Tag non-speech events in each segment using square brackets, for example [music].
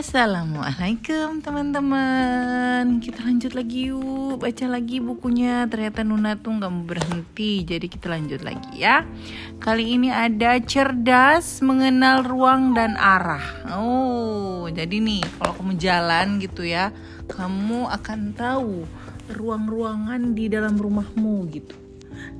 Assalamualaikum teman-teman. Kita lanjut lagi yuk. Baca lagi bukunya. Ternyata Nuna tuh gak mau berhenti. Jadi kita lanjut lagi ya. Kali ini ada cerdas mengenal ruang dan arah. Oh jadi nih Kalau kamu jalan gitu ya Kamu akan tahu Ruang-ruangan di dalam rumahmu gitu.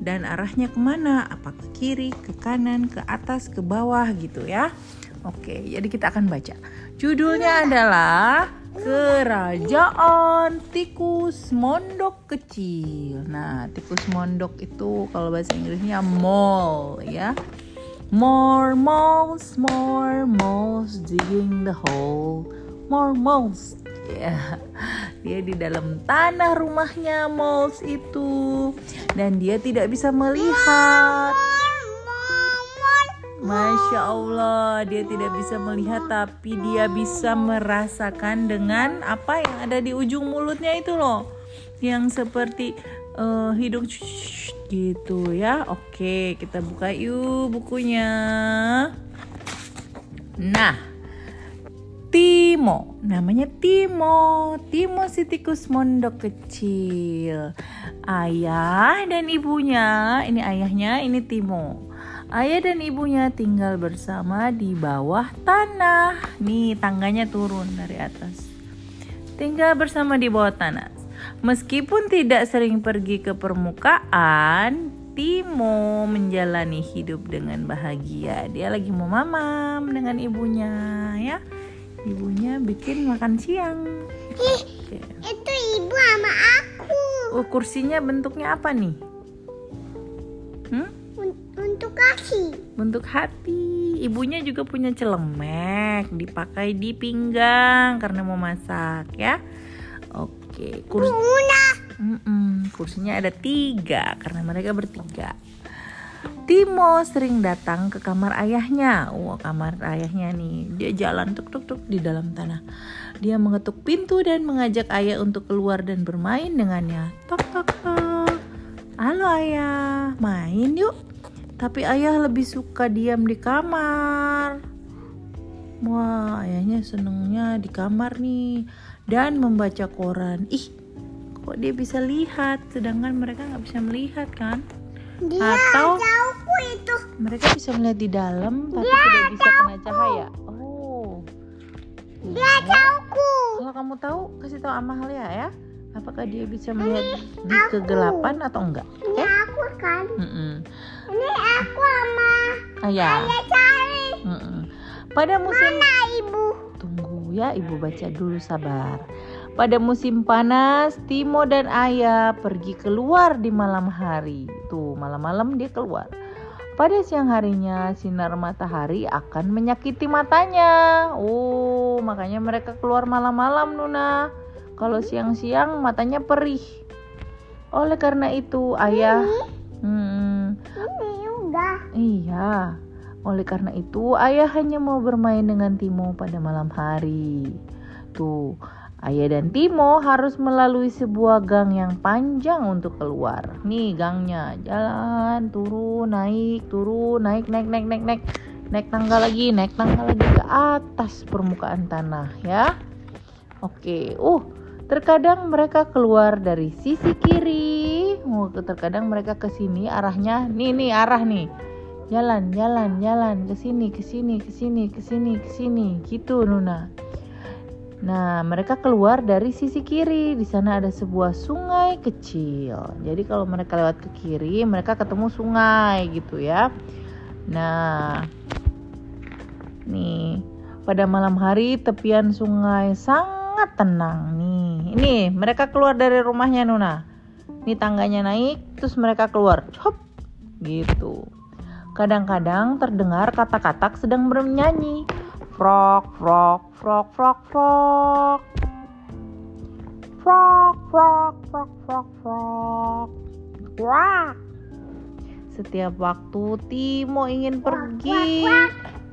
Dan arahnya ke mana? Apa ke kiri, ke kanan, ke atas, ke bawah gitu ya Oke, jadi kita akan baca. Judulnya adalah Kerajaan Tikus Mondok Kecil. Nah, tikus mondok itu kalau bahasa Inggrisnya mall ya. More moles, more moles digging the hole. More moles. Ya. Dia di dalam tanah rumahnya moles itu dan dia tidak bisa melihat. Masya Allah, dia tidak bisa melihat, tapi dia bisa merasakan dengan apa yang ada di ujung mulutnya itu loh, yang seperti uh, hidung gitu ya. Oke, kita buka yuk bukunya. Nah, Timo, namanya Timo, Timo si tikus mondok kecil. Ayah dan ibunya, ini ayahnya, ini Timo Ayah dan ibunya tinggal bersama di bawah tanah. Nih, tangganya turun dari atas. Tinggal bersama di bawah tanah. Meskipun tidak sering pergi ke permukaan, Timo menjalani hidup dengan bahagia. Dia lagi mau mamam dengan ibunya, ya. Ibunya bikin makan siang. Ih, itu ibu sama aku. Oh, kursinya bentuknya apa nih? Hmm? Kaki. Bentuk hati. Ibunya juga punya celemek dipakai di pinggang karena mau masak ya. Oke, kursi. Mm -mm, kursinya ada tiga karena mereka bertiga. Timo sering datang ke kamar ayahnya. Wah, kamar ayahnya nih. Dia jalan tuk tuk tuk di dalam tanah. Dia mengetuk pintu dan mengajak ayah untuk keluar dan bermain dengannya. Tok tok tok. Halo ayah, main yuk. Tapi ayah lebih suka diam di kamar. Wah, ayahnya senengnya di kamar nih dan membaca koran. Ih, kok dia bisa lihat, sedangkan mereka nggak bisa melihat kan? Dia Atau jauhku itu. Mereka bisa melihat di dalam, tapi dia tidak bisa jauhku. kena cahaya. Oh, dia ya. jauhku. Kalau kamu tahu, kasih tahu Amalia ya. Apakah dia bisa melihat di kegelapan atau enggak? Ini aku kan. Mm -mm. Ini aku sama Ayah. Ayah cari. Mm -mm. Pada musim Mana ibu? Tunggu ya, ibu baca dulu sabar. Pada musim panas, Timo dan Ayah pergi keluar di malam hari. Tuh, malam-malam dia keluar. Pada siang harinya, sinar matahari akan menyakiti matanya. Oh, makanya mereka keluar malam-malam, Nuna. Kalau siang-siang matanya perih. Oleh karena itu, ayah hmm, ini juga. Iya. Oleh karena itu, ayah hanya mau bermain dengan Timo pada malam hari. Tuh, ayah dan Timo harus melalui sebuah gang yang panjang untuk keluar. Nih gangnya, jalan, turun, naik, turun, naik, naik, naik, naik, naik. Naik tangga lagi, naik tangga lagi ke atas permukaan tanah ya. Oke, uh, terkadang mereka keluar dari sisi kiri. Terkadang mereka ke sini arahnya nih nih arah nih jalan jalan jalan ke sini ke sini ke sini ke sini ke sini gitu Nuna Nah, mereka keluar dari sisi kiri. Di sana ada sebuah sungai kecil. Jadi kalau mereka lewat ke kiri, mereka ketemu sungai gitu ya. Nah, nih pada malam hari tepian sungai sangat tenang nih. Ini mereka keluar dari rumahnya Nuna. Ini tangganya naik, terus mereka keluar. Hop, gitu. Kadang-kadang terdengar kata-kata sedang bernyanyi. Frog, frog, frog, frog, frog. Frog, frog, frog, frog, frog. Quack. Setiap waktu Timo ingin pergi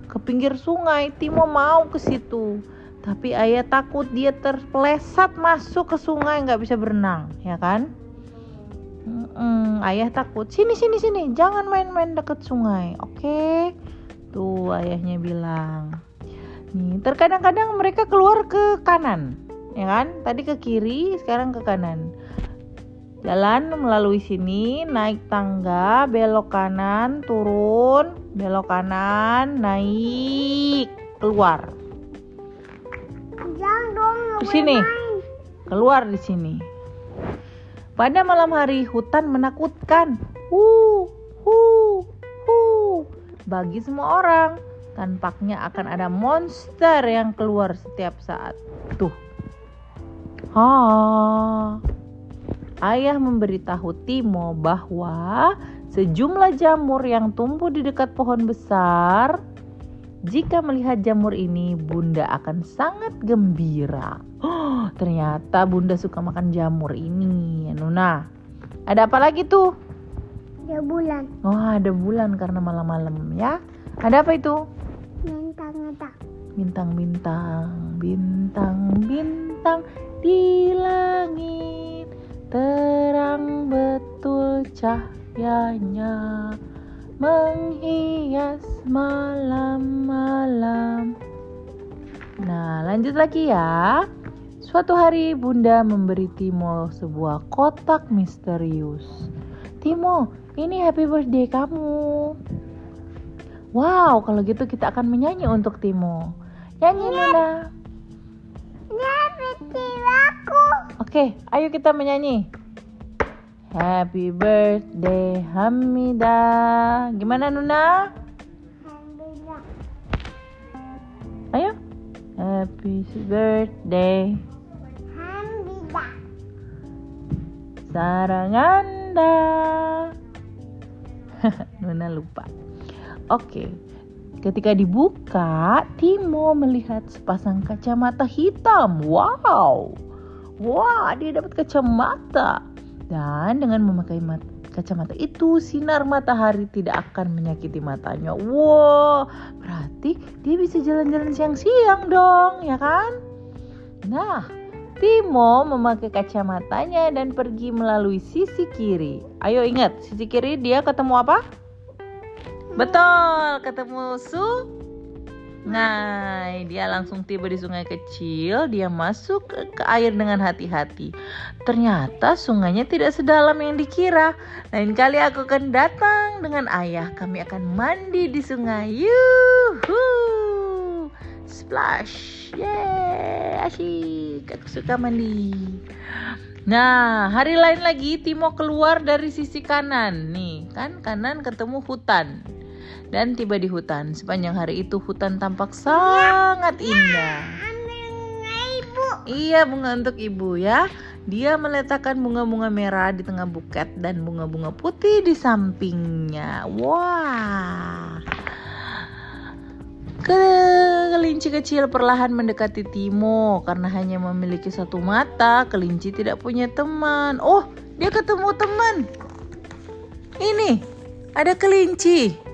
ke pinggir sungai, Timo mau ke situ. Tapi ayah takut dia terpeleset masuk ke sungai nggak bisa berenang, ya kan? Mm, ayah takut. Sini sini sini, jangan main-main deket sungai. Oke. Okay? Tuh ayahnya bilang. Nih, terkadang-kadang mereka keluar ke kanan, ya kan? Tadi ke kiri, sekarang ke kanan. Jalan melalui sini, naik tangga, belok kanan, turun, belok kanan, naik, keluar. Sini. Keluar di sini. Pada malam hari, hutan menakutkan. Hu, hu, hu. Bagi semua orang, tampaknya akan ada monster yang keluar setiap saat. Tuh. Ha. Ayah memberitahu Timo bahwa sejumlah jamur yang tumbuh di dekat pohon besar jika melihat jamur ini, Bunda akan sangat gembira. Oh, ternyata Bunda suka makan jamur ini, Nuna. Ada apa lagi tuh? Ya bulan. Oh, ada bulan karena malam-malam ya. Ada apa itu? Mentang-mentang. Bintang-bintang, bintang-bintang di langit terang betul cahayanya menghias malam-malam. Nah, lanjut lagi ya. Suatu hari Bunda memberi Timo sebuah kotak misterius. Timo, ini happy birthday kamu. Wow, kalau gitu kita akan menyanyi untuk Timo. Nyanyi Nuna. Ya betul aku. Oke, ayo kita menyanyi. Happy birthday Hamida. Gimana Nuna? Alhamdulillah. Ayo. Happy birthday Alhamdulillah. Saranganda. [laughs] Nuna lupa. Oke. Ketika dibuka, Timo melihat sepasang kacamata hitam. Wow. Wah, dia dapat kacamata. Dan dengan memakai mat- kacamata itu, sinar matahari tidak akan menyakiti matanya. Wow, berarti dia bisa jalan-jalan siang-siang dong, ya kan? Nah, Timo memakai kacamatanya dan pergi melalui sisi kiri. Ayo ingat, sisi kiri dia ketemu apa? Betul, ketemu su. Nah, dia langsung tiba di sungai kecil. Dia masuk ke, ke air dengan hati-hati. Ternyata sungainya tidak sedalam yang dikira. Lain kali aku akan datang dengan ayah. Kami akan mandi di sungai. Yuhu! Splash! Yeay! Asyik! Aku suka mandi. Nah, hari lain lagi Timo keluar dari sisi kanan. Nih, kan kanan ketemu hutan. Dan tiba di hutan. Sepanjang hari itu hutan tampak sangat indah. Ambilnya ibu. Iya, bunga untuk ibu ya. Dia meletakkan bunga-bunga merah di tengah buket dan bunga-bunga putih di sampingnya. Wah. Ke- Kelinci kecil perlahan mendekati Timo karena hanya memiliki satu mata. Kelinci tidak punya teman. Oh, dia ketemu teman. Ini ada kelinci.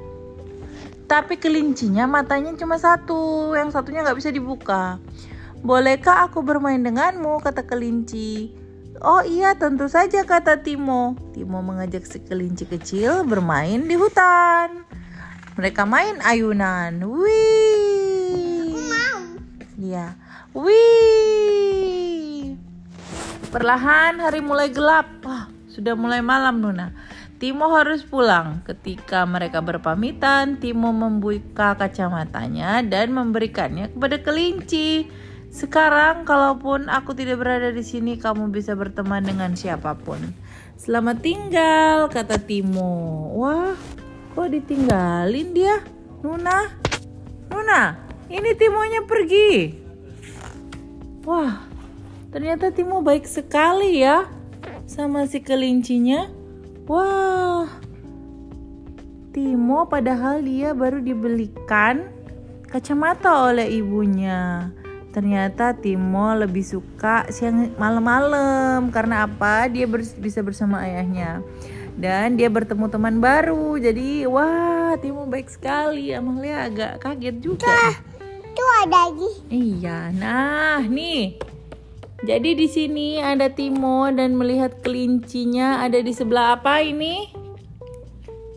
Tapi kelincinya matanya cuma satu, yang satunya nggak bisa dibuka. Bolehkah aku bermain denganmu? Kata kelinci. Oh iya, tentu saja kata Timo. Timo mengajak si kelinci kecil bermain di hutan. Mereka main ayunan. Wih. Mau. Iya. Wih. Perlahan hari mulai gelap. Wah, sudah mulai malam Nuna. Timo harus pulang. Ketika mereka berpamitan, Timo membuka kacamatanya dan memberikannya kepada kelinci. Sekarang, kalaupun aku tidak berada di sini, kamu bisa berteman dengan siapa pun. Selamat tinggal, kata Timo. Wah, kok ditinggalin dia? Nuna, Nuna, ini Timonya pergi. Wah, ternyata Timo baik sekali ya sama si kelincinya. Wah, Timo padahal dia baru dibelikan kacamata oleh ibunya. Ternyata Timo lebih suka siang malam-malam karena apa? Dia bers- bisa bersama ayahnya. Dan dia bertemu teman baru. Jadi, wah, Timo baik sekali. Amalia agak kaget juga. Tuh ada lagi. Iya, nah nih. Jadi di sini ada Timo dan melihat kelincinya ada di sebelah apa ini?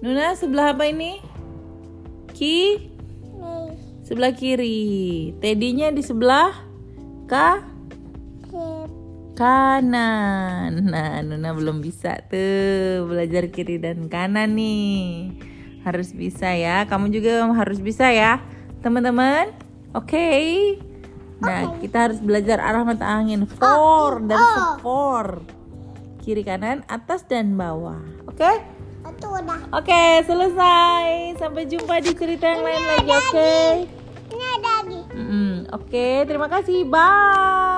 Nuna, sebelah apa ini? Ki? Sebelah kiri. Teddynya di sebelah ka kanan. Nah, Nuna belum bisa tuh belajar kiri dan kanan nih. Harus bisa ya. Kamu juga harus bisa ya, teman-teman. Oke. Nah, kita harus belajar arah mata angin. For dan oh. sefor. Kiri kanan, atas dan bawah. Oke? Udah. Oke, selesai. Sampai jumpa di cerita yang lain lagi, oke? Ini ada lagi. Mm-mm. Oke, terima kasih. Bye.